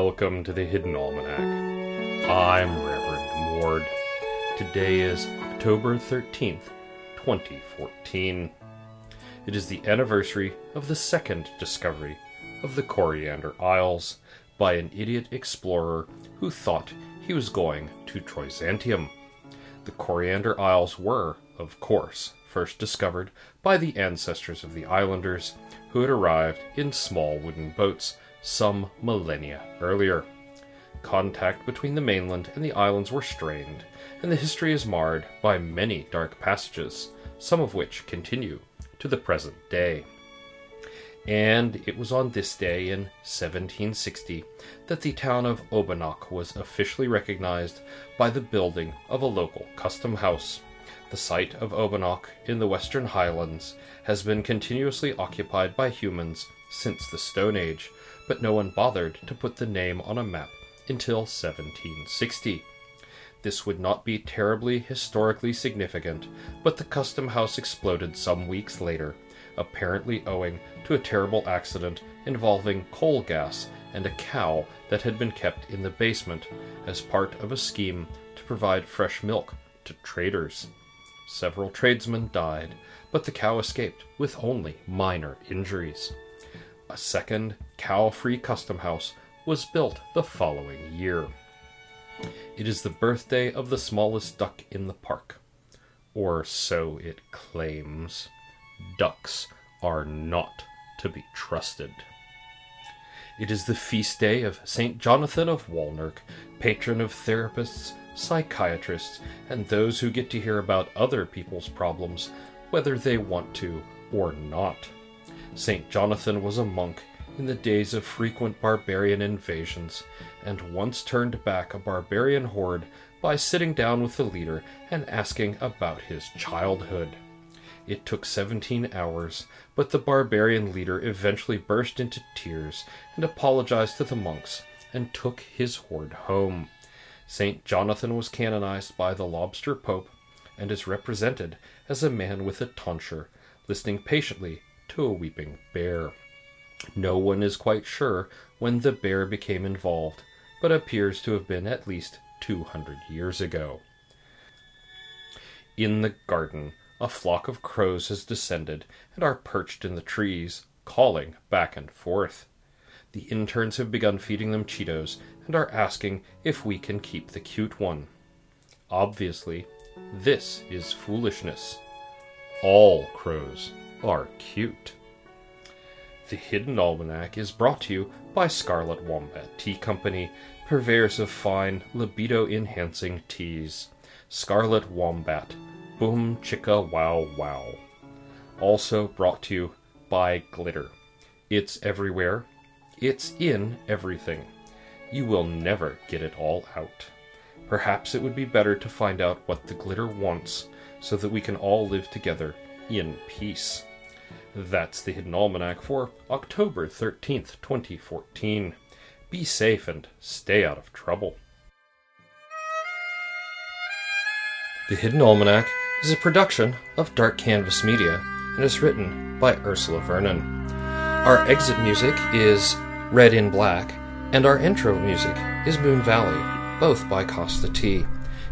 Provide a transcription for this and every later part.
Welcome to the Hidden Almanac. I'm Reverend Ward. Today is October 13th, 2014. It is the anniversary of the second discovery of the Coriander Isles by an idiot explorer who thought he was going to Troisantium. The Coriander Isles were, of course, first discovered by the ancestors of the islanders who had arrived in small wooden boats some millennia earlier. Contact between the mainland and the islands were strained, and the history is marred by many dark passages, some of which continue to the present day. And it was on this day in 1760 that the town of Obanoch was officially recognized by the building of a local custom house. The site of Obanoch in the Western Highlands has been continuously occupied by humans since the Stone Age, but no one bothered to put the name on a map until 1760. This would not be terribly historically significant, but the custom house exploded some weeks later, apparently owing to a terrible accident involving coal gas and a cow that had been kept in the basement as part of a scheme to provide fresh milk to traders. Several tradesmen died, but the cow escaped with only minor injuries. A second cow free custom house was built the following year. It is the birthday of the smallest duck in the park. Or so it claims. Ducks are not to be trusted. It is the feast day of St. Jonathon of Walnirk, patron of therapists, psychiatrists, and those who get to hear about other people's problems, whether they want to or not. St. Jonathon was a monk in the days of frequent barbarian invasions, and once turned back a barbarian horde by sitting down with the leader and asking about his childhood. It took 17 hours, but the barbarian leader eventually burst into tears and apologized to the monks and took his horde home. St. Jonathon was canonized by the lobster pope and is represented as a man with a tonsure, listening patiently to a weeping bear. No one is quite sure when the bear became involved, but appears to have been at least 200 years ago. In the garden, a flock of crows has descended and are perched in the trees, calling back and forth. The interns have begun feeding them Cheetos and are asking if we can keep the cute one. Obviously, this is foolishness. All crows are cute. The Hidden Almanac is brought to you by Scarlet Wombat Tea Company, purveyors of fine, libido enhancing teas. Scarlet Wombat. Boom chicka wow wow. Also brought to you by Glitter. It's everywhere. It's in everything. You will never get it all out. Perhaps it would be better to find out what the glitter wants so that we can all live together in peace. That's the Hidden Almanac for October 13th, 2014. Be safe and stay out of trouble. The Hidden Almanac is a production of Dark Canvas Media and is written by Ursula Vernon. Our exit music is Red in Black, and our intro music is Moon Valley, both by Kosta T.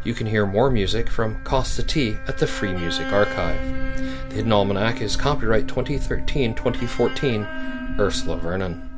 You can hear more music from Kosta T at the Free Music Archive. Hidden Almanac is copyright 2013 2014, Ursula Vernon.